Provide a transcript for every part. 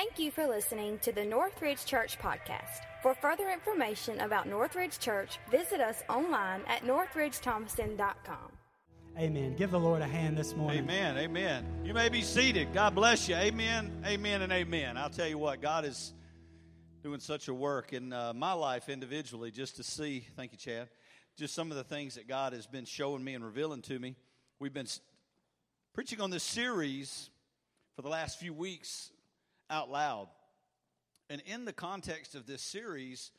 Thank you for listening to the Northridge Church podcast. For further information about Northridge Church, visit us online at northridgethomaston.com. Amen. Give the Lord a hand this morning. Amen. Amen. You may be seated. God bless you. Amen. Amen and amen. I'll tell you what, God is doing such a work in uh, my life individually just to see, thank you, Chad, just some of the things that God has been showing me and revealing to me. We've been preaching on this series for the last few weeks out loud. And in the context of this series,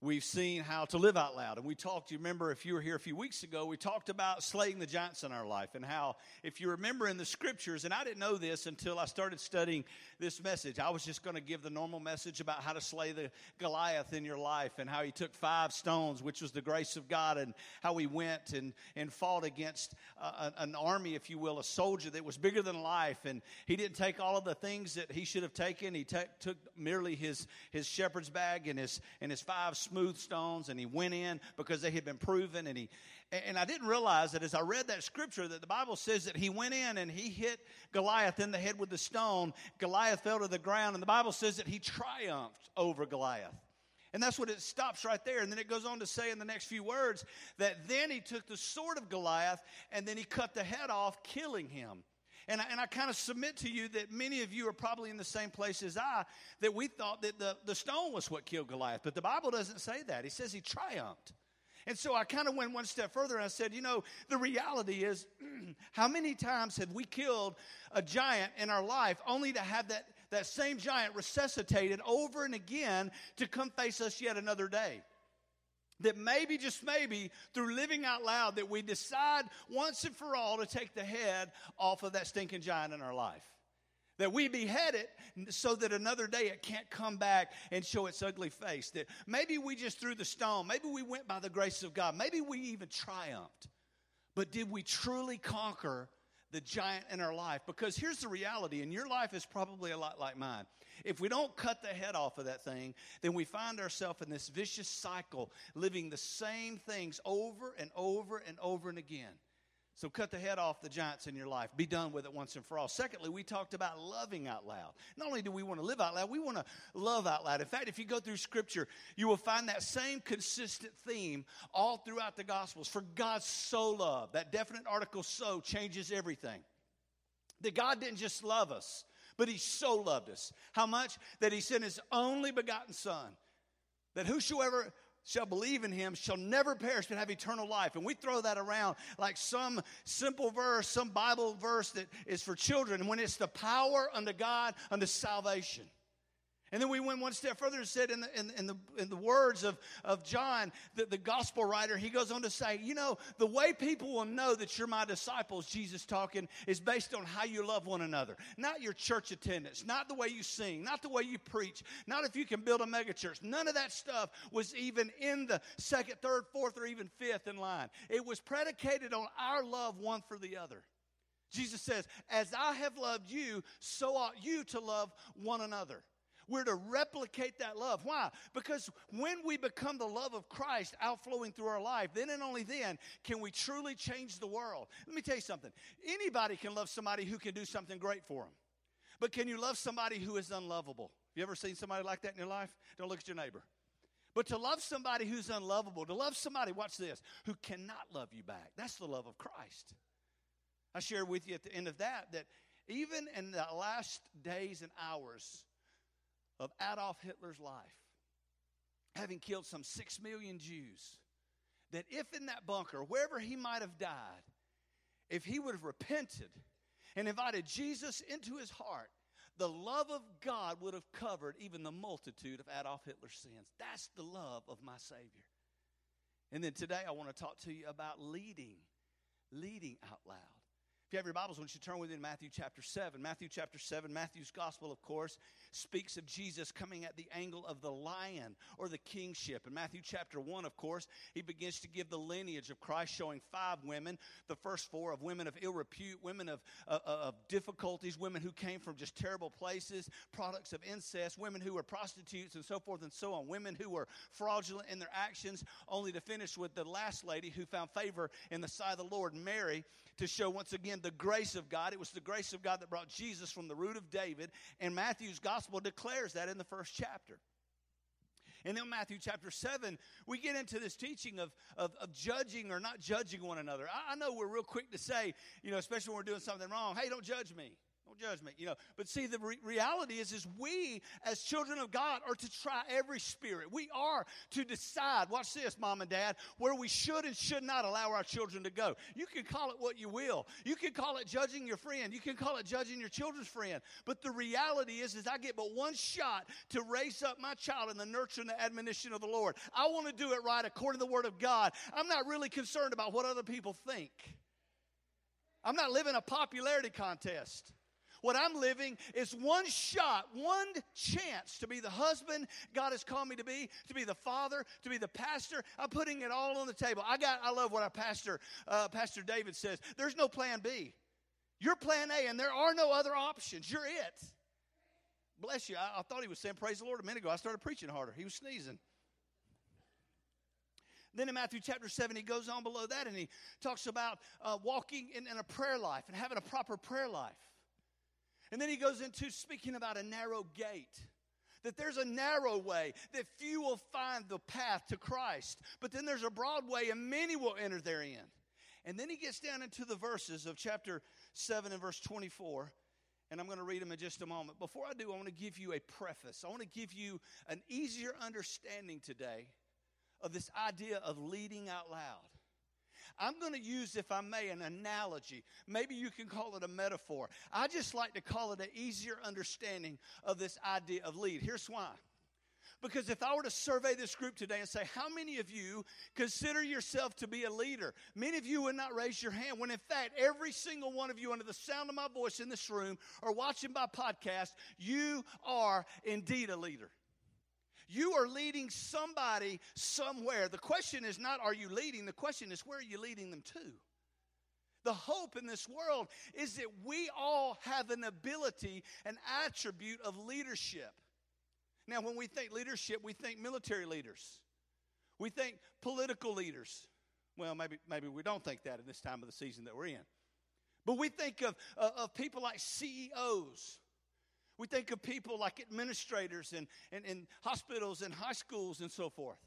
we've seen how to live out loud. And we talked, you remember if you were here a few weeks ago, we talked about slaying the giants in our life and how, if you remember in the scriptures, and I didn't know this until I started studying this message, I was just going to give the normal message about how to slay the Goliath in your life and how he took five stones, which was the grace of God, and how he went and, and fought against uh, an army, if you will, a soldier that was bigger than life. And he didn't take all of the things that he should have taken. He t- took merely his, his shepherd's bag and his, and his five smooth stones and he went in because they had been proven and he and I didn't realize that as I read that scripture that the Bible says that he went in and he hit Goliath in the head with the stone. Goliath fell to the ground and the Bible says that he triumphed over Goliath. And that's what it stops right there. And then it goes on to say in the next few words that then he took the sword of Goliath and then he cut the head off, killing him. And I, and I kind of submit to you that many of you are probably in the same place as I, that we thought that the, the stone was what killed Goliath. But the Bible doesn't say that. He says he triumphed. And so I kind of went one step further and I said, you know, the reality is how many times have we killed a giant in our life only to have that, that same giant resuscitated over and again to come face us yet another day? that maybe, just maybe, through living out loud, that we decide once and for all to take the head off of that stinking giant in our life. That we behead it so that another day it can't come back and show its ugly face. That maybe we just threw the stone. Maybe we went by the grace of God. Maybe we even triumphed. But did we truly conquer the giant in our life? Because here's the reality, and your life is probably a lot like mine. If we don't cut the head off of that thing, then we find ourselves in this vicious cycle, living the same things over and over and over and again. So cut the head off the giants in your life. Be done with it once and for all. Secondly, we talked about loving out loud. Not only do we want to live out loud, we want to love out loud. In fact, if you go through scripture, you will find that same consistent theme all throughout the gospels. For God so loved, that definite article so changes everything. That God didn't just love us, but he so loved us. How much? That he sent his only begotten son. That whosoever shall believe in him shall never perish but have eternal life. And we throw that around like some simple verse, some Bible verse that is for children when it's the power unto God unto salvation. And then we went one step further and said, in the, in, in the, in the words of, of John, the, the gospel writer, he goes on to say, You know, the way people will know that you're my disciples, Jesus talking, is based on how you love one another. Not your church attendance, not the way you sing, not the way you preach, not if you can build a megachurch. None of that stuff was even in the second, third, fourth, or even fifth in line. It was predicated on our love one for the other. Jesus says, As I have loved you, so ought you to love one another. We're to replicate that love. Why? Because when we become the love of Christ outflowing through our life, then and only then can we truly change the world. Let me tell you something. Anybody can love somebody who can do something great for them. But can you love somebody who is unlovable? You ever seen somebody like that in your life? Don't look at your neighbor. But to love somebody who's unlovable, to love somebody, watch this, who cannot love you back, that's the love of Christ. I shared with you at the end of that that even in the last days and hours of Adolf Hitler's life, having killed some six million Jews, that if in that bunker, wherever he might have died, if he would have repented and invited Jesus into his heart, the love of God would have covered even the multitude of Adolf Hitler's sins. That's the love of my Savior. And then today I want to talk to you about leading, leading out loud. If you have your Bibles, don't you turn with me to Matthew chapter 7. Matthew chapter 7, Matthew's gospel, of course, speaks of Jesus coming at the angle of the lion or the kingship. In Matthew chapter 1, of course, he begins to give the lineage of Christ, showing five women, the first four of women of ill repute, women of, uh, of difficulties, women who came from just terrible places, products of incest, women who were prostitutes, and so forth and so on, women who were fraudulent in their actions, only to finish with the last lady who found favor in the sight of the Lord, Mary to show once again the grace of God. It was the grace of God that brought Jesus from the root of David, and Matthew's gospel declares that in the first chapter. And then Matthew chapter 7, we get into this teaching of, of, of judging or not judging one another. I, I know we're real quick to say, you know, especially when we're doing something wrong, hey, don't judge me. Me, you know. But see, the re- reality is, is we as children of God are to try every spirit. We are to decide. Watch this, mom and dad, where we should and should not allow our children to go. You can call it what you will. You can call it judging your friend. You can call it judging your children's friend. But the reality is, is I get but one shot to raise up my child in the nurture and the admonition of the Lord. I want to do it right according to the Word of God. I'm not really concerned about what other people think. I'm not living a popularity contest. What I'm living is one shot, one chance to be the husband God has called me to be, to be the father, to be the pastor. I'm putting it all on the table. I got, I love what our pastor, uh, Pastor David says. There's no plan B. You're plan A, and there are no other options. You're it. Bless you. I, I thought he was saying praise the Lord a minute ago. I started preaching harder. He was sneezing. Then in Matthew chapter 7, he goes on below that and he talks about uh, walking in, in, a prayer life and having a proper prayer life. And then he goes into speaking about a narrow gate. That there's a narrow way, that few will find the path to Christ. But then there's a broad way, and many will enter therein. And then he gets down into the verses of chapter 7 and verse 24. And I'm going to read them in just a moment. Before I do, I want to give you a preface. I want to give you an easier understanding today of this idea of leading out loud. I'm going to use, if I may, an analogy. Maybe you can call it a metaphor. I just like to call it an easier understanding of this idea of lead. Here's why. Because if I were to survey this group today and say, How many of you consider yourself to be a leader? Many of you would not raise your hand, when in fact, every single one of you, under the sound of my voice in this room or watching by podcast, you are indeed a leader. You are leading somebody somewhere. The question is not, are you leading? The question is, where are you leading them to? The hope in this world is that we all have an ability, an attribute of leadership. Now, when we think leadership, we think military leaders, we think political leaders. Well, maybe, maybe we don't think that in this time of the season that we're in. But we think of, uh, of people like CEOs we think of people like administrators and, and, and hospitals and high schools and so forth.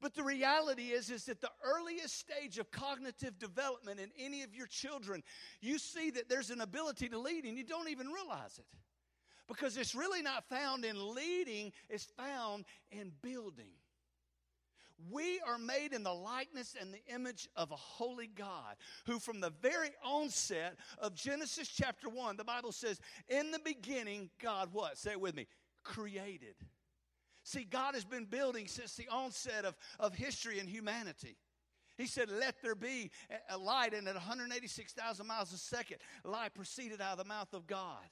But the reality is, is that the earliest stage of cognitive development in any of your children, you see that there's an ability to lead and you don't even realize it. Because it's really not found in leading, it's found in building. We are made in the likeness and the image of a holy God who, from the very onset of Genesis chapter 1, the Bible says, In the beginning, God what? Say it with me created. See, God has been building since the onset of, of history and humanity. He said, Let there be a light, and at 186,000 miles a second, light proceeded out of the mouth of God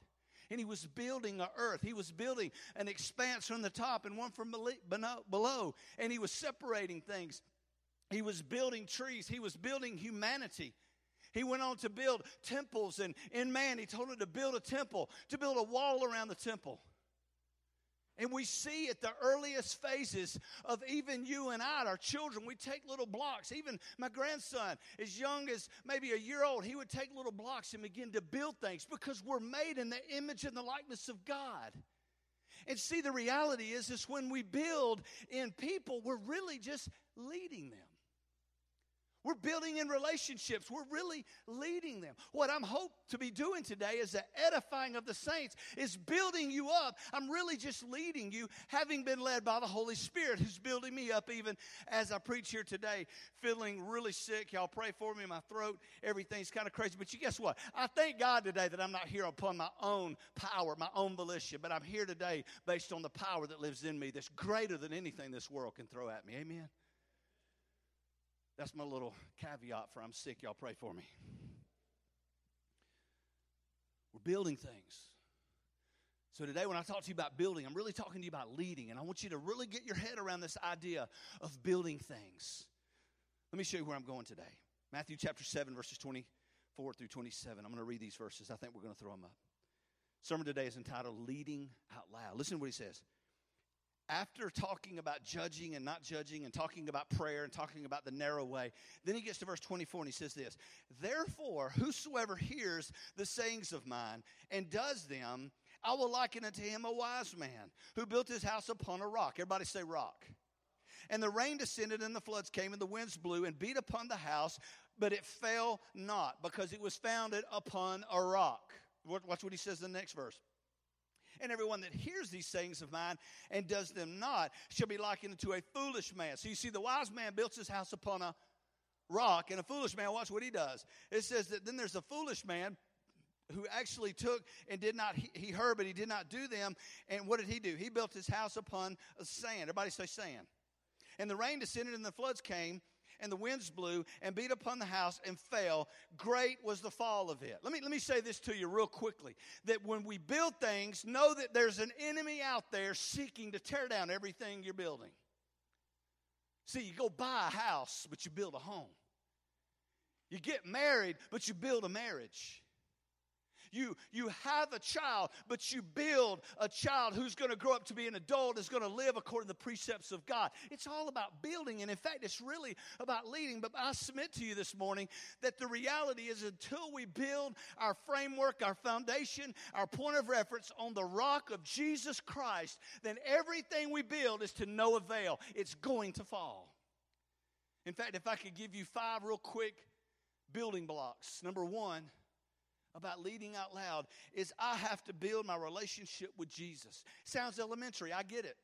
and he was building a earth. He was building an expanse from the top and one from below, and he was separating things. He was building trees. He was building humanity. He went on to build temples, and in man, he told him to build a temple, to build a wall around the temple. And we see at the earliest phases of even you and I, our children, we take little blocks. Even my grandson, as young as maybe a year old, he would take little blocks and begin to build things because we're made in the image and the likeness of God. And see, the reality is, is when we build in people, we're really just leading them. We're building in relationships. We're really leading them. What I'm hope to be doing today is the edifying of the saints, is building you up. I'm really just leading you, having been led by the Holy Spirit, who's building me up even as I preach here today, feeling really sick. Y'all pray for me. My throat, everything's kind of crazy. But you guess what? I thank God today that I'm not here upon my own power, my own volition, but I'm here today based on the power that lives in me that's greater than anything this world can throw at me. Amen. That's my little caveat for I'm sick. Y'all pray for me. We're building things. So today, when I talk to you about building, I'm really talking to you about leading, and I want you to really get your head around this idea of building things. Let me show you where I'm going today. Matthew chapter 7, verses 24 through 27. I'm going to read these verses. I think we're going to throw them up. Sermon today is entitled Leading Out Loud. Listen to what he says. After talking about judging and not judging and talking about prayer and talking about the narrow way, then he gets to verse 24 and he says this Therefore, whosoever hears the sayings of mine and does them, I will liken unto him a wise man who built his house upon a rock. Everybody say rock. And the rain descended, and the floods came, and the winds blew and beat upon the house, but it fell not, because it was founded upon a rock. Watch what he says in the next verse. And everyone that hears these sayings of mine and does them not shall be likened to a foolish man. So you see, the wise man builds his house upon a rock, and a foolish man, watch what he does. It says that then there's a foolish man who actually took and did not, he, he heard, but he did not do them. And what did he do? He built his house upon sand. Everybody say sand. And the rain descended and the floods came and the winds blew and beat upon the house and fell. Great was the fall of it. Let me, let me say this to you real quickly that when we build things, know that there's an enemy out there seeking to tear down everything you're building. See, you go buy a house, but you build a home. You get married, but you build a marriage. You, you have a child, but you build a child who's going to grow up to be an adult, is going to live according to the precepts of God. It's all about building, and in fact, it's really about leading. But I submit to you this morning that the reality is until we build our framework, our foundation, our point of reference on the rock of Jesus Christ, then everything we build is to no avail. It's going to fall. In fact, if I could give you five real quick building blocks. Number one, about leading out loud is I have to build my relationship with Jesus. Sounds elementary, I get it.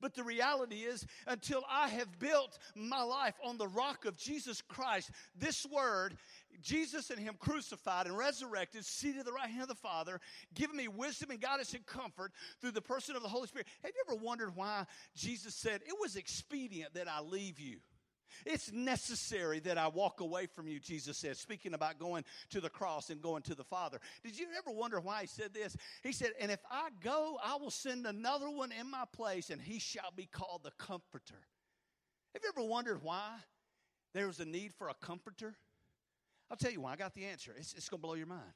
But the reality is, until I have built my life on the rock of Jesus Christ, this word, Jesus and Him crucified and resurrected, seated at the right hand of the Father, giving me wisdom and guidance and comfort through the person of the Holy Spirit. Have you ever wondered why Jesus said, It was expedient that I leave you? It's necessary that I walk away from you, Jesus said, speaking about going to the cross and going to the Father. Did you ever wonder why he said this? He said, And if I go, I will send another one in my place, and he shall be called the Comforter. Have you ever wondered why there was a need for a comforter? I'll tell you why. I got the answer. It's, it's going to blow your mind.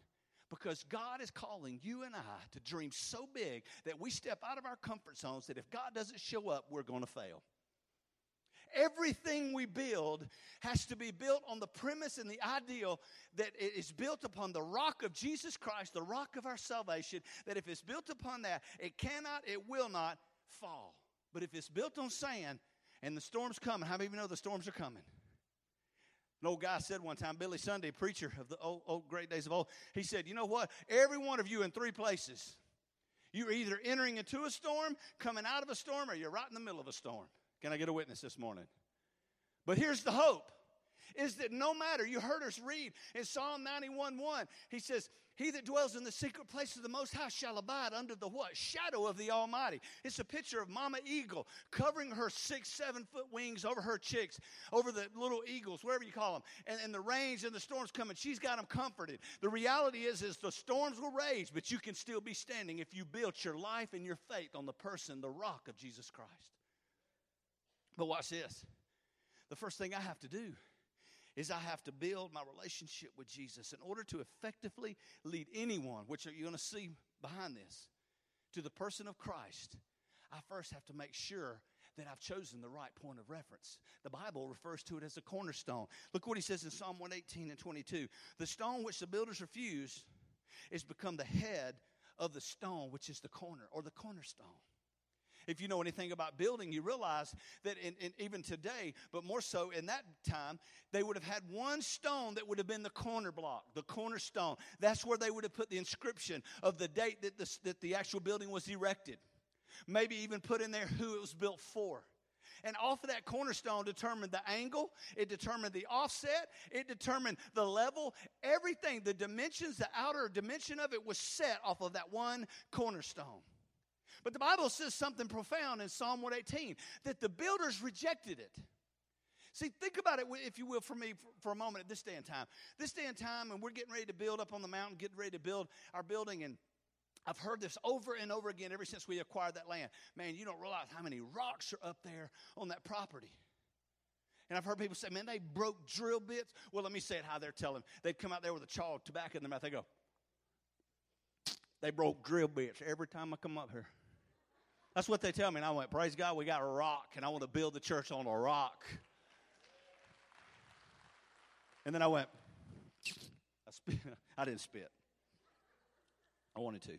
Because God is calling you and I to dream so big that we step out of our comfort zones that if God doesn't show up, we're going to fail. Everything we build has to be built on the premise and the ideal that it is built upon the rock of Jesus Christ, the rock of our salvation, that if it's built upon that, it cannot, it will not fall. But if it's built on sand and the storm's coming, how many of you know the storms are coming? An old guy said one time, Billy Sunday, preacher of the old, old great days of old, he said, You know what? Every one of you in three places. You're either entering into a storm, coming out of a storm, or you're right in the middle of a storm. Can I get a witness this morning? But here's the hope is that no matter, you heard us read in Psalm 91 1, he says, He that dwells in the secret place of the Most High shall abide under the what? Shadow of the Almighty. It's a picture of Mama Eagle covering her six, seven foot wings over her chicks, over the little eagles, whatever you call them. And, and the rains and the storms coming, she's got them comforted. The reality is, is the storms will rage, but you can still be standing if you built your life and your faith on the person, the rock of Jesus Christ. But watch this. The first thing I have to do is I have to build my relationship with Jesus in order to effectively lead anyone, which you're going to see behind this, to the person of Christ. I first have to make sure that I've chosen the right point of reference. The Bible refers to it as a cornerstone. Look what he says in Psalm 118 and 22. The stone which the builders refused is become the head of the stone, which is the corner or the cornerstone. If you know anything about building, you realize that in, in, even today, but more so in that time, they would have had one stone that would have been the corner block, the cornerstone. That's where they would have put the inscription of the date that the, that the actual building was erected. Maybe even put in there who it was built for. And off of that cornerstone determined the angle, it determined the offset, it determined the level, everything, the dimensions, the outer dimension of it was set off of that one cornerstone. But the Bible says something profound in Psalm 118 that the builders rejected it. See, think about it, if you will, for me for a moment at this day and time. This day and time, and we're getting ready to build up on the mountain, getting ready to build our building, and I've heard this over and over again ever since we acquired that land. Man, you don't realize how many rocks are up there on that property. And I've heard people say, man, they broke drill bits. Well, let me say it how they're telling. They'd come out there with a chaw of tobacco in their mouth. They go, they broke drill bits every time I come up here. That's what they tell me. And I went, Praise God, we got a rock, and I want to build the church on a rock. And then I went, I, spit, I didn't spit. I wanted to.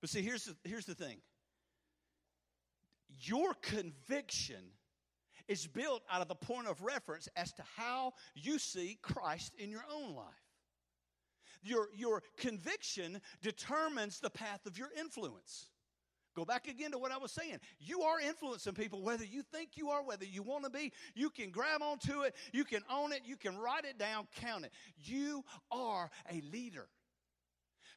But see, here's the, here's the thing your conviction is built out of the point of reference as to how you see Christ in your own life. Your, your conviction determines the path of your influence. Go back again to what I was saying. You are influencing people, whether you think you are, whether you want to be. You can grab onto it, you can own it, you can write it down, count it. You are a leader.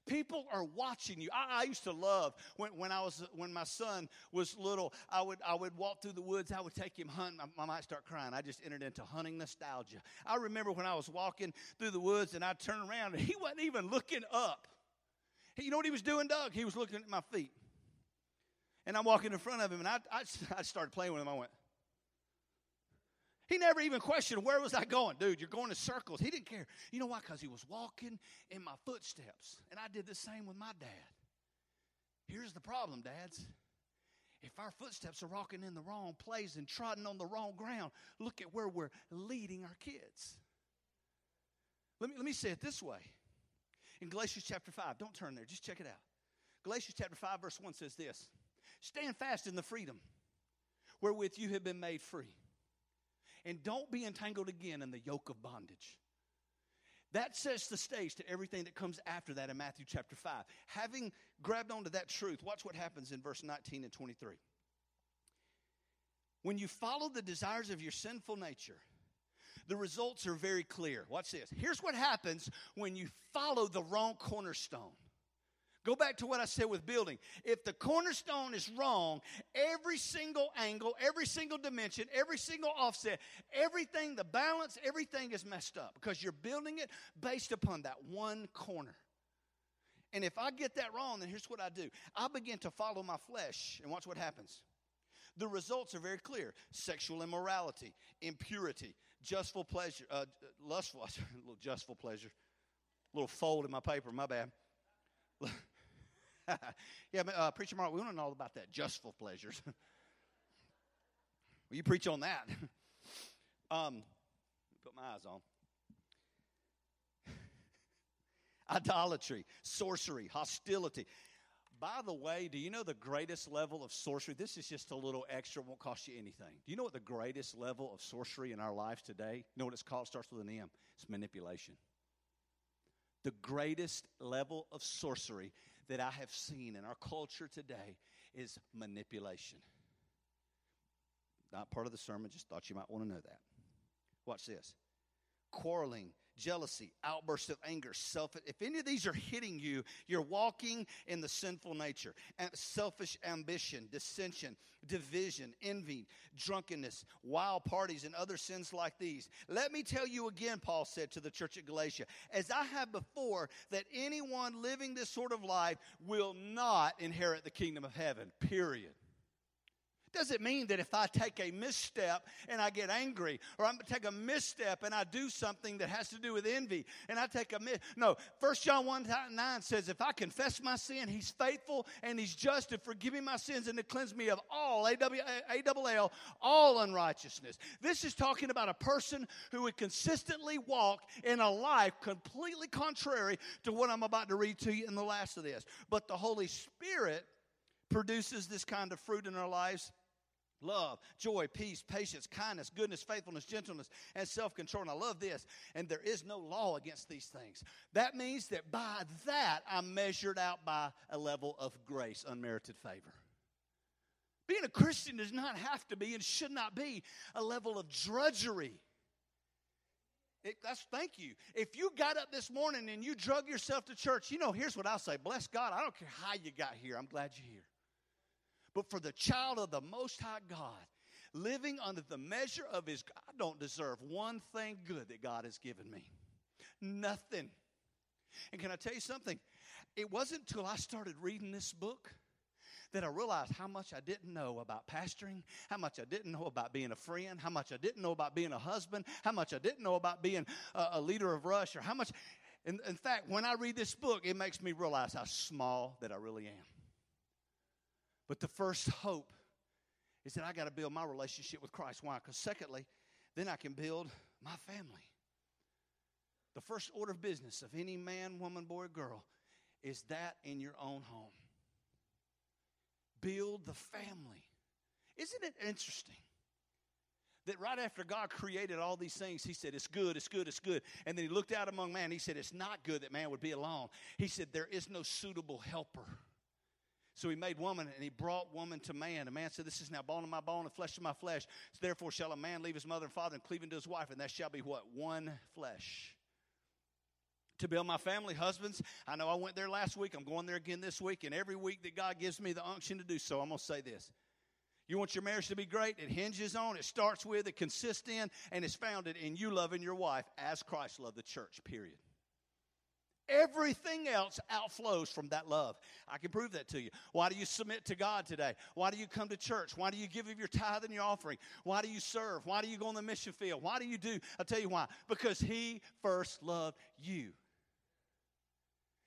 People are watching you. I, I, used to love when, when I was when my son was little. I would I would walk through the woods. I would take him hunting. I, I might start crying. I just entered into hunting nostalgia. I remember when I was walking through the woods and I turned around and he wasn't even looking up. you know what he was doing, Doug? He was looking at my feet. And I'm walking in front of him and I, I, I started playing with him. I went, he never even questioned where was I going, dude. You're going in circles. He didn't care. You know why? Because he was walking in my footsteps, and I did the same with my dad. Here's the problem, dads. If our footsteps are walking in the wrong place and trotting on the wrong ground, look at where we're leading our kids. Let me, let me say it this way. In Galatians chapter 5, don't turn there, just check it out. Galatians chapter 5, verse 1 says this Stand fast in the freedom wherewith you have been made free and don't be entangled again in the yoke of bondage. That sets the stage to everything that comes after that in Matthew chapter 5. Having grabbed onto that truth, watch what happens in verse 19 and 23. When you follow the desires of your sinful nature, the results are very clear. Watch this. Here's what happens when you follow the wrong cornerstone. Go back to what I said with building. If the cornerstone is wrong, every single angle, every single dimension, every single offset, everything, the balance, everything is messed up because you're building it based upon that one corner. And if I get that wrong, then here's what I do I begin to follow my flesh, and watch what happens. The results are very clear sexual immorality, impurity, justful pleasure, uh, lustful, a little justful pleasure, a little fold in my paper, my bad. yeah, uh, Preacher Mark, we want to know all about that justful pleasures. Will you preach on that? um, put my eyes on. Idolatry, sorcery, hostility. By the way, do you know the greatest level of sorcery? This is just a little extra, won't cost you anything. Do you know what the greatest level of sorcery in our lives today? You know what it's called? It starts with an M. It's manipulation. The greatest level of sorcery that I have seen in our culture today is manipulation. Not part of the sermon, just thought you might want to know that. Watch this quarreling, jealousy, outbursts of anger, self. If any of these are hitting you, you're walking in the sinful nature. Selfish ambition, dissension, division, envy, drunkenness, wild parties, and other sins like these. Let me tell you again, Paul said to the church at Galatia, as I have before, that anyone living this sort of life will not inherit the kingdom of heaven. Period. Doesn't mean that if I take a misstep and I get angry, or I take a misstep and I do something that has to do with envy, and I take a mis- no. 1 John 1 9 says, If I confess my sin, he's faithful and he's just to forgive me my sins and to cleanse me of all, A-W-A-L, all unrighteousness. This is talking about a person who would consistently walk in a life completely contrary to what I'm about to read to you in the last of this. But the Holy Spirit produces this kind of fruit in our lives love, joy, peace, patience, kindness, goodness, faithfulness, gentleness, and self control. And I love this. And there is no law against these things. That means that by that, I'm measured out by a level of grace, unmerited favor. Being a Christian does not have to be and should not be a level of drudgery. It, that's thank you. If you got up this morning and you drug yourself to church, you know, here's what I'll say. Bless God. I don't care how you got here. I'm glad you're here but for the child of the Most High God, living under the measure of His, I don't deserve one thing good that God has given me. Nothing. And can I tell you something? It wasn't until I started reading this book that I realized how much I didn't know about pastoring, how much I didn't know about being a friend, how much I didn't know about being a husband, how much I didn't know about being a, a leader of Rush, or how much. In, in fact, when I read this book, it makes me realize how small that I really am. But the first hope is that I got to build my relationship with Christ. Why? Because, secondly, then I can build my family. The first order of business of any man, woman, boy, girl is that in your own home. Build the family. Isn't it interesting? that right after God created all these things, He said, It's good, it's good, it's good. And then He looked out among man. He said, It's not good that man would be alone. He said, There is no suitable helper. So he made woman and he brought woman to man. A man said, This is now bone of my bone and flesh of my flesh. So therefore shall a man leave his mother and father and cleave unto his wife, and that shall be what? One flesh. To build my family, husbands, I know I went there last week. I'm going there again this week. And every week that God gives me the unction to do so, I'm going to say this. You want your marriage to be great? It hinges on, it starts with, it consists in, and it's founded in you loving your wife as Christ loved the church, period. Everything else outflows from that love. I can prove that to you. Why do you submit to God today? Why do you come to church? Why do you give of your tithe and your offering? Why do you serve? Why do you go on the mission field? Why do you do? I'll tell you why. Because He first loved you.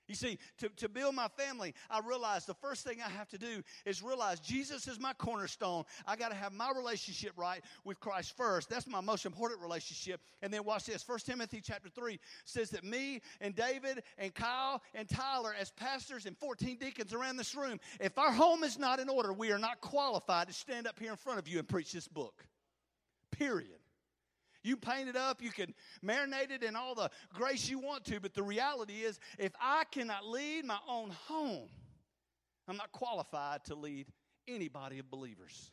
You see, to, to build my family, I realized the first thing I have to do is realize Jesus is my cornerstone. I got to have my relationship right with Christ first. That's my most important relationship. And then watch this. First Timothy chapter 3 says that me and David and Kyle and Tyler as pastors and 14 deacons around this room, if our home is not in order, we are not qualified to stand up here in front of you and preach this book. Period. You paint it up, you can marinate it in all the grace you want to, but the reality is, if I cannot lead my own home, I'm not qualified to lead anybody of believers.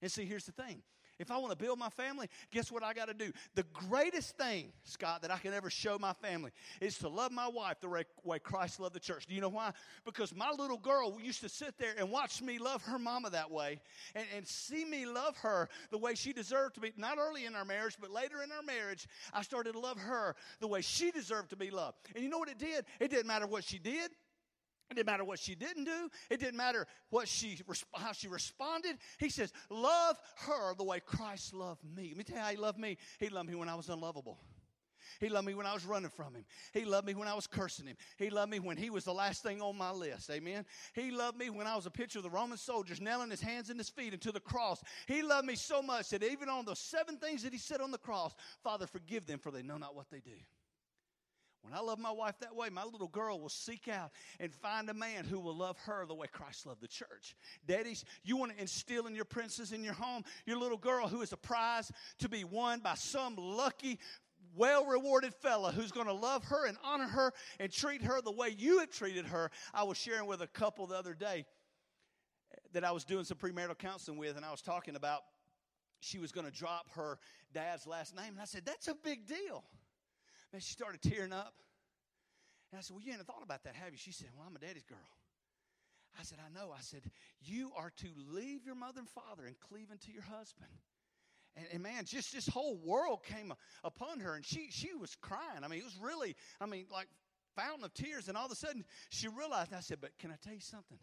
And see, here's the thing if I want to build my family, guess what I got to do? The greatest thing, Scott, that I can ever show my family is to love my wife the way Christ loved the church. Do you know why? Because my little girl used to sit there and watch me love her mama that way and, and see me love her the way she deserved to be. Not early in our marriage, but later in our marriage, I started to love her the way she deserved to be loved. And you know what it did? It didn't matter what she did. It didn't matter what she didn't do. It didn't matter what she how she responded. He says, "Love her the way Christ loved me." Let me tell you how he loved me. He loved me when I was unlovable. He loved me when I was running from him. He loved me when I was cursing him. He loved me when he was the last thing on my list. Amen. He loved me when I was a picture of the Roman soldiers nailing his hands and his feet into the cross. He loved me so much that even on those seven things that he said on the cross, Father, forgive them for they know not what they do. When I love my wife that way, my little girl will seek out and find a man who will love her the way Christ loved the church. Daddies, you want to instill in your princess in your home, your little girl who is a prize to be won by some lucky well rewarded fella who's going to love her and honor her and treat her the way you have treated her. I was sharing with a couple the other day that I was doing some premarital counseling with, and I was talking about she was going to drop her dad's last name. And I said, That's a big deal. Man, she started tearing up. And I said, Well, you hadn't thought about that, have you? She said, Well, I'm a daddy's girl. I said, I know. I said, You are to leave your mother and father and cleave unto your husband. And, and, man, just this whole world came upon her, and she she was crying. I mean, it was really, I mean, like fountain of tears. And all of a sudden, she realized. I said, "But can I tell you something?"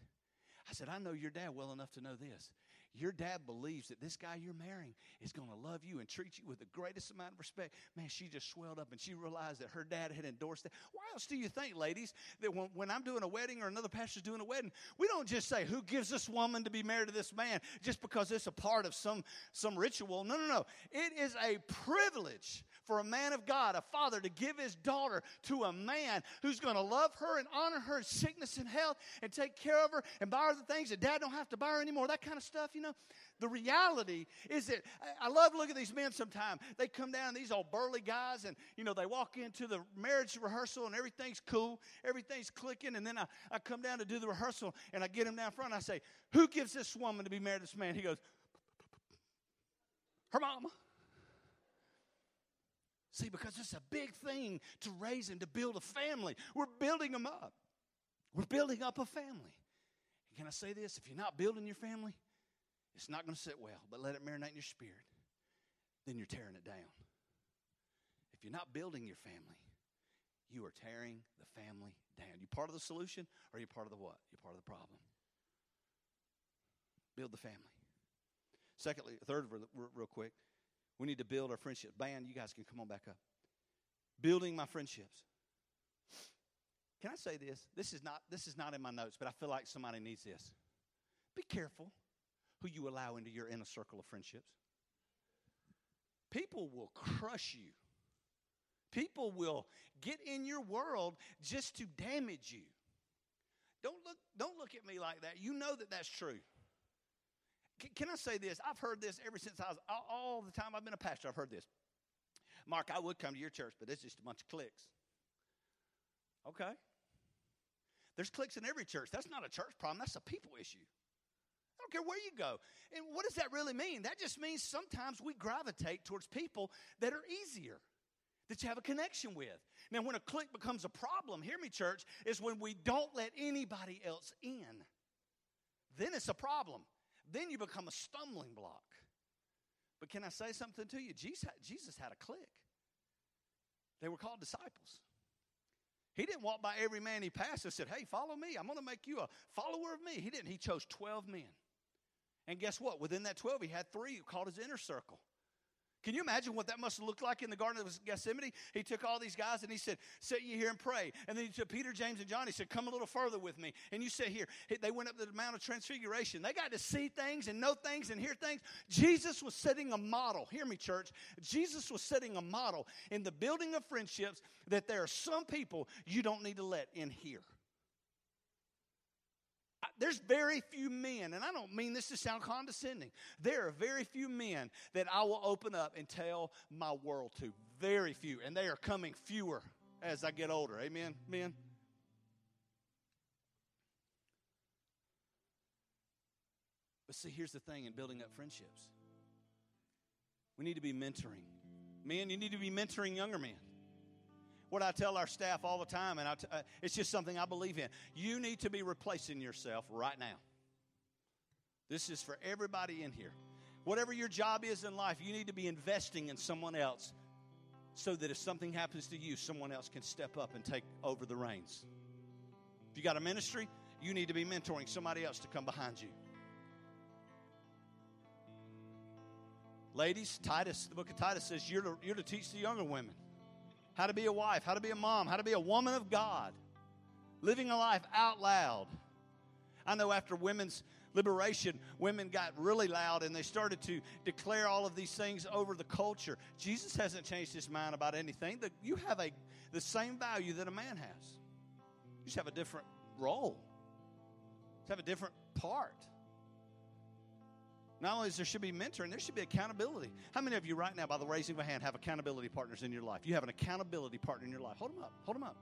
I said, "I know your dad well enough to know this. Your dad believes that this guy you're marrying is going to love you and treat you with the greatest amount of respect. Man, she just swelled up and she realized that her dad had endorsed that. Why else do you think, ladies, that when, when I'm doing a wedding or another pastor's doing a wedding, we don't just say, who gives this woman to be married to this man just because it's a part of some, some ritual? No, no, no. It is a privilege for a man of God, a father, to give his daughter to a man who's going to love her and honor her in sickness and health and take care of her and buy her the things that dad don't have to buy her anymore, that kind of stuff, you know. The reality is that I love looking at these men sometimes. They come down, these old burly guys, and, you know, they walk into the marriage rehearsal and everything's cool, everything's clicking, and then I, I come down to do the rehearsal and I get him down front and I say, Who gives this woman to be married to this man? He goes, Her mama. See, because it's a big thing to raise and to build a family. We're building them up. We're building up a family. And can I say this? If you're not building your family, it's not going to sit well, but let it marinate in your spirit. Then you're tearing it down. If you're not building your family, you are tearing the family down. You part of the solution or you part of the what? You're part of the problem. Build the family. Secondly, third, real, real quick, we need to build our friendships. Band, you guys can come on back up. Building my friendships. Can I say this? This is not this is not in my notes, but I feel like somebody needs this. Be careful who you allow into your inner circle of friendships. People will crush you. People will get in your world just to damage you. Don't look, don't look at me like that. You know that that's true. Can, can I say this? I've heard this ever since I was, all, the time I've been a pastor, I've heard this. Mark, I would come to your church, but it's just a bunch of cliques. Okay. There's cliques in every church. That's not a church problem, that's a people issue. I don't care where you go. And what does that really mean? That just means sometimes we gravitate towards people that are easier, that you have a connection with. Now, when a clique becomes a problem, hear me, church, is when we don't let anybody else in. Then it's a problem. Then you become a stumbling block. But can I say something to you? Jesus had, a clique. They were called disciples. He didn't walk by every man he passed and said, Hey, follow me. I'm going to make you a follower of me. He didn't. He chose 12 men. And guess what? Within that 12, he had three who called his inner circle. Can you imagine what that must have looked like in the Garden of Gethsemane? He took all these guys and he said, Sit you here and pray. And then he took Peter, James, and John. He said, Come a little further with me. And you sit here. They went up the Mount of Transfiguration. They got to see things and know things and hear things. Jesus was setting a model. Hear me, church. Jesus was setting a model in the building of friendships that there are some people you don't need to let in here there's very few men, and I don't mean this to sound condescending. There are very few men that I will open up and tell my world to. Very few. And they are coming fewer as I get older. Amen, men? But see, here's the thing in building up friendships we need to be mentoring. Men, you need to be mentoring younger men what I tell our staff all the time, and uh, it's just something I believe in. You need to be replacing yourself right now. This is for everybody in here. Whatever your job is in life, you need to be investing in someone else so that if something happens to you, someone else can step up and take over the reins. If you got a ministry, you need to be mentoring somebody else to come behind you. Ladies, Titus, the book of Titus says you're to, you're to teach the younger women how to be a wife, how to be a mom, how to be a woman of God, living a life out loud. I know after women's liberation, women got really loud and they started to declare all of these things over the culture. Jesus hasn't changed his mind about anything. You have a, the same value that a man has. You just have a different role, you have a different part. Not only is there should be mentoring, there should be accountability. How many of you right now, by the raising of a hand, have accountability partners in your life? You have an accountability partner in your life. Hold them up. Hold them up.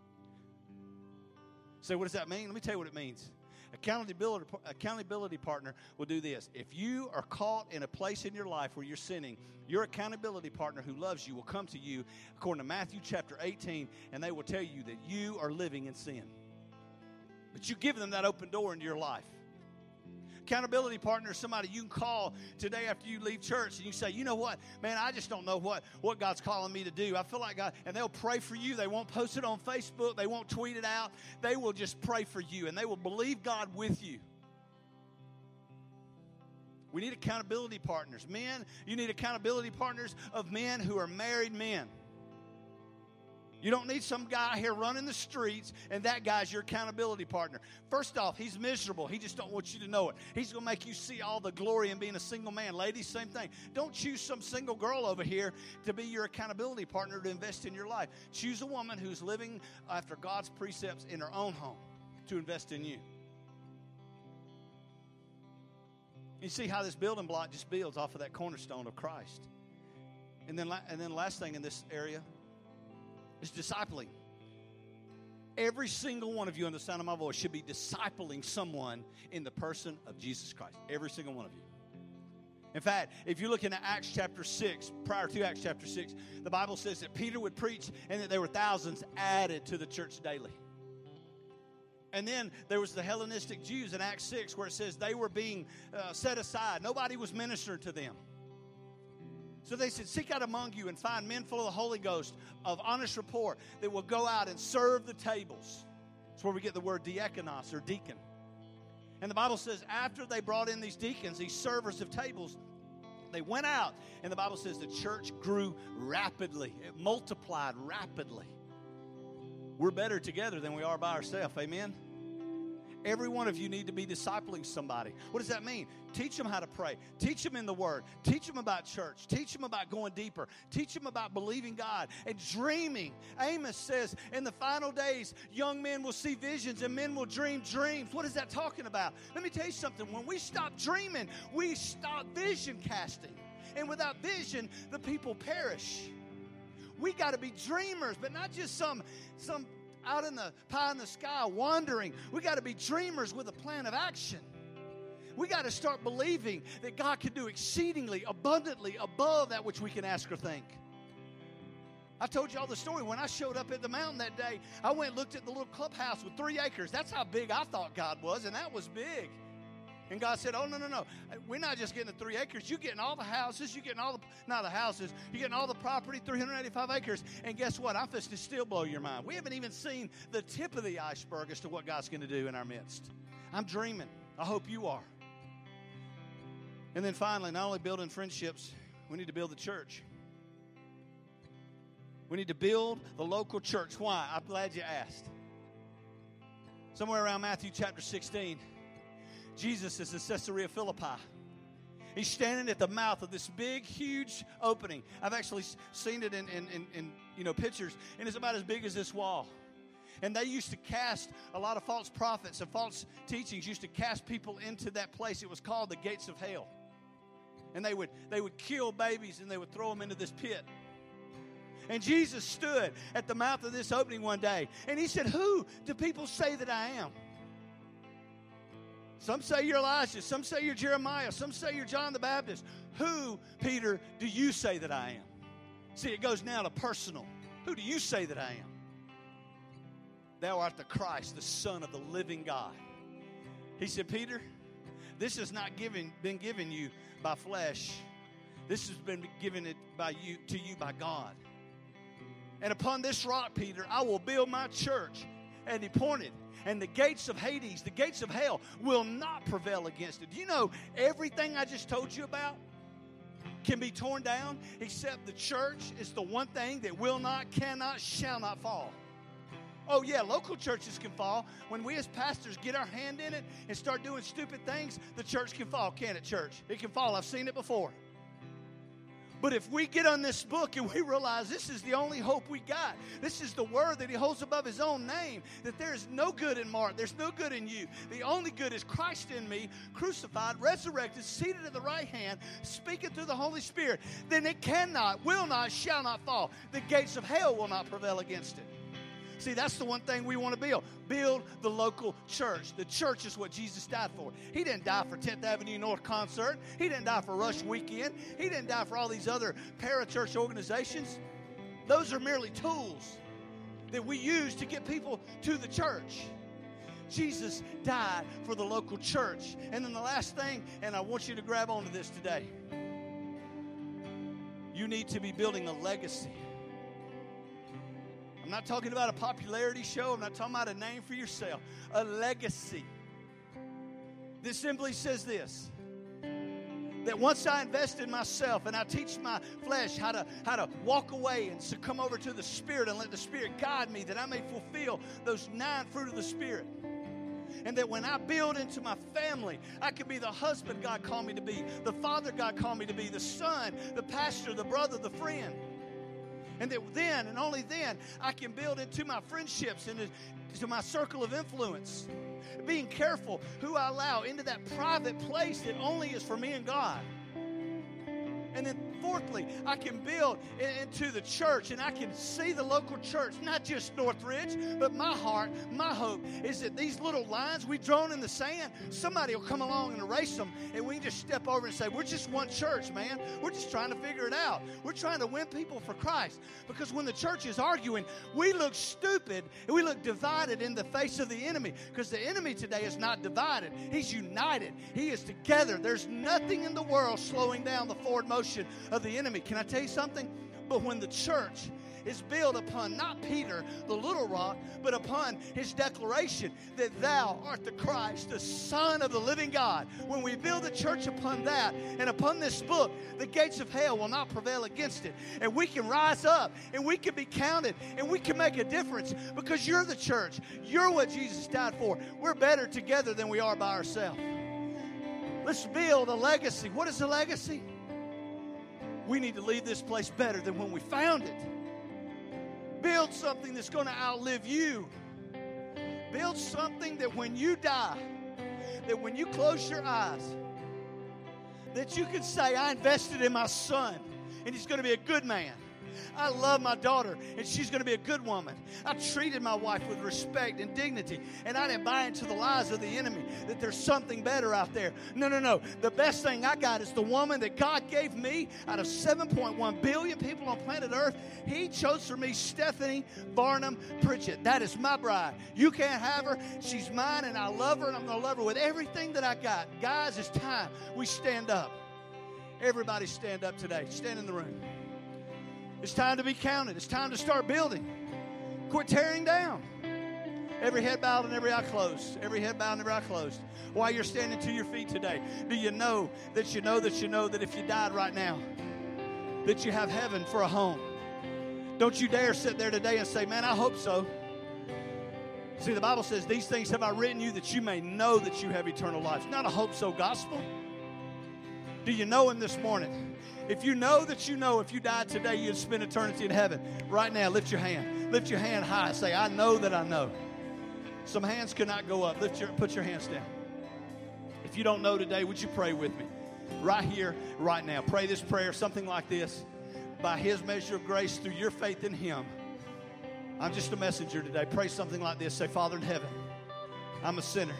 Say, what does that mean? Let me tell you what it means. Accountability, accountability partner will do this. If you are caught in a place in your life where you're sinning, your accountability partner who loves you will come to you, according to Matthew chapter 18, and they will tell you that you are living in sin. But you give them that open door into your life accountability partner is somebody you can call today after you leave church and you say, you know what, man, I just don't know what, what God's calling me to do. I feel like God, and they'll pray for you. They won't post it on Facebook, they won't tweet it out. They will just pray for you and they will believe God with you. We need accountability partners. Men, you need accountability partners of men who are married men. You don't need some guy here running the streets and that guy's your accountability partner. First off, he's miserable. He just don't want you to know it. He's going to make you see all the glory in being a single man. Ladies, same thing. Don't choose some single girl over here to be your accountability partner to invest in your life. Choose a woman who's living after God's precepts in her own home to invest in you. You see how this building block just builds off of that cornerstone of Christ. And then, and then last thing in this area is discipling. Every single one of you, on the sound of my voice, should be discipling someone in the person of Jesus Christ. Every single one of you. In fact, if you look into Acts chapter 6, prior to Acts chapter 6, the Bible says that Peter would preach and that there were thousands added to the church daily. And then there was the Hellenistic Jews in Acts 6 where it says they were being uh, set aside. Nobody was ministering to them. So they said, Seek out among you and find men full of the Holy Ghost of honest report that will go out and serve the tables. That's where we get the word diakonos or deacon. And the Bible says, after they brought in these deacons, these servers of tables, they went out, and the Bible says the church grew rapidly, it multiplied rapidly. We're better together than we are by ourselves, amen? Every one of you need to be discipling somebody. What does that mean? Teach them how to pray. Teach them in the Word. Teach them about church. Teach them about going deeper. Teach them about believing God and dreaming. Amos says, in the final days, young men will see visions and men will dream dreams. What is that talking about? Let me tell you something. When we stop dreaming, we stop vision casting. And without vision, the people perish. We got to be dreamers, but not just some some out in the pie in the sky wandering. We got to be dreamers with a plan of action. We got to start believing that God can do exceedingly abundantly above that which we can ask or think. I told you all the story. When I showed up at the mountain that day, I went looked at the little clubhouse with three acres. That's how big I thought God was, and that was big. And God said, Oh, no, no, no. We're not just getting the three acres. You're getting all the houses. You're getting all the, not the houses, you're getting all the property, 385 acres. And guess what? I'm just to still blow your mind. We haven't even seen the tip of the iceberg as to what God's going to do in our midst. I'm dreaming. I hope you are. And then finally, not only building friendships, we need to build the church. We need to build the local church. Why? I'm glad you asked. Somewhere around Matthew chapter 16, Jesus is in Caesarea Philippi. He's standing at the mouth of this big, huge opening. I've actually seen it in, in, in, in, you know pictures, and it's about as big as this wall. And they used to cast a lot of false prophets and false teachings used to cast people into that place. It was called the gates of hell. And they would they would kill babies and they would throw them into this pit. And Jesus stood at the mouth of this opening one day, and he said, "Who do people say that I am?" Some say you're Elijah. Some say you're Jeremiah. Some say you're John the Baptist. Who, Peter, do you say that I am? See, it goes now to personal. Who do you say that I am? Thou art the Christ, the Son of the living God. He said, Peter, this has not given, been given you by flesh. This has been given it by you to you by God. And upon this rock, Peter, I will build my church. And he pointed and the gates of Hades, the gates of hell, will not prevail against it. Do you know everything I just told you about can be torn down except the church is the one thing that will not, cannot, shall not fall? Oh, yeah, local churches can fall. When we as pastors get our hand in it and start doing stupid things, the church can fall, can it, church? It can fall. I've seen it before. But if we get on this book and we realize this is the only hope we got, this is the word that he holds above his own name, that there is no good in Mark, there's no good in you. The only good is Christ in me, crucified, resurrected, seated at the right hand, speaking through the Holy Spirit, then it cannot, will not, shall not fall. The gates of hell will not prevail against it. See, that's the one thing we want to build. Build the local church. The church is what Jesus died for. He didn't die for 10th Avenue North concert. He didn't die for Rush Weekend. He didn't die for all these other parachurch organizations. Those are merely tools that we use to get people to the church. Jesus died for the local church. And then the last thing, and I want you to grab onto this today. You need to be building a legacy. I'm not talking about a popularity show. I'm not talking about a name for yourself. A legacy. This simply says this that once I invest in myself and I teach my flesh how to how to walk away and succumb over to the Spirit and let the Spirit guide me, that I may fulfill those nine fruit of the Spirit. And that when I build into my family, I can be the husband God called me to be, the father God called me to be, the son, the pastor, the brother, the friend. And that then and only then I can build into my friendships and to my circle of influence. Being careful who I allow into that private place that only is for me and God. And then, fourthly, I can build into the church and I can see the local church, not just Northridge, but my heart, my hope is that these little lines we've drawn in the sand, somebody will come along and erase them, and we can just step over and say, We're just one church, man. We're just trying to figure it out. We're trying to win people for Christ. Because when the church is arguing, we look stupid and we look divided in the face of the enemy. Because the enemy today is not divided, he's united, he is together. There's nothing in the world slowing down the forward motion of the enemy. Can I tell you something? But when the church is built upon not Peter, the little rock, but upon his declaration that thou art the Christ, the Son of the living God. When we build the church upon that and upon this book, the gates of hell will not prevail against it. And we can rise up and we can be counted and we can make a difference because you're the church. You're what Jesus died for. We're better together than we are by ourselves. Let's build a legacy. What is a legacy? We need to leave this place better than when we found it. Build something that's going to outlive you. Build something that when you die, that when you close your eyes, that you can say, I invested in my son, and he's going to be a good man. I love my daughter, and she's going to be a good woman. I treated my wife with respect and dignity, and I didn't buy into the lies of the enemy that there's something better out there. No, no, no. The best thing I got is the woman that God gave me out of 7.1 billion people on planet Earth. He chose for me Stephanie Barnum Pritchett. That is my bride. You can't have her. She's mine, and I love her, and I'm going to love her with everything that I got. Guys, it's time we stand up. Everybody stand up today. Stand in the room. It's time to be counted. It's time to start building. Quit tearing down. Every head bowed and every eye closed. Every head bowed and every eye closed. While you're standing to your feet today, do you know that you know that you know that if you died right now, that you have heaven for a home? Don't you dare sit there today and say, Man, I hope so. See, the Bible says, These things have I written you that you may know that you have eternal life. It's not a hope so gospel. Do you know Him this morning? If you know that you know if you died today, you'd spend eternity in heaven. Right now, lift your hand. Lift your hand high. Say, I know that I know. Some hands cannot go up. Lift your, put your hands down. If you don't know today, would you pray with me? Right here, right now. Pray this prayer, something like this. By His measure of grace, through your faith in Him. I'm just a messenger today. Pray something like this. Say, Father in heaven, I'm a sinner.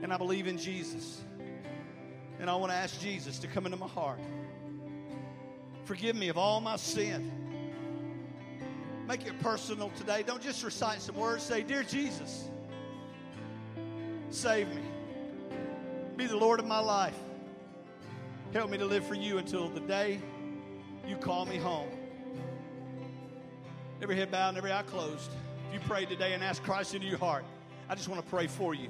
And I believe in Jesus. And I want to ask Jesus to come into my heart. Forgive me of all my sin. Make it personal today. Don't just recite some words. Say, Dear Jesus, save me. Be the Lord of my life. Help me to live for you until the day you call me home. Every head bowed and every eye closed. If you prayed today and asked Christ into your heart, I just want to pray for you.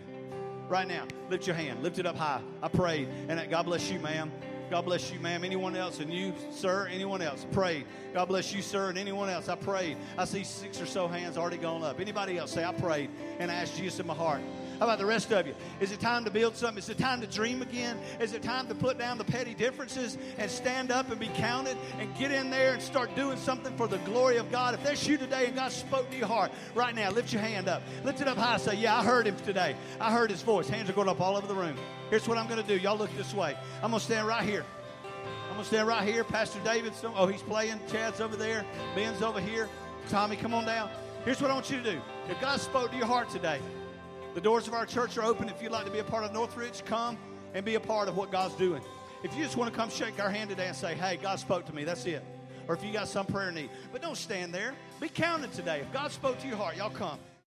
Right now, lift your hand, lift it up high. I prayed, and God bless you, ma'am. God bless you, ma'am. Anyone else? And you, sir? Anyone else? Prayed. God bless you, sir. And anyone else? I prayed. I see six or so hands already gone up. Anybody else say, I prayed and I asked Jesus in my heart. How about the rest of you? Is it time to build something? Is it time to dream again? Is it time to put down the petty differences and stand up and be counted and get in there and start doing something for the glory of God? If that's you today and God spoke to your heart right now, lift your hand up. Lift it up high. Say, Yeah, I heard him today. I heard his voice. Hands are going up all over the room. Here's what I'm going to do. Y'all look this way. I'm going to stand right here. I'm going to stand right here. Pastor David's, oh, he's playing. Chad's over there. Ben's over here. Tommy, come on down. Here's what I want you to do. If God spoke to your heart today, the doors of our church are open. If you'd like to be a part of Northridge, come and be a part of what God's doing. If you just want to come shake our hand today and say, hey, God spoke to me, that's it. Or if you got some prayer need. But don't stand there. Be counted today. If God spoke to your heart, y'all come.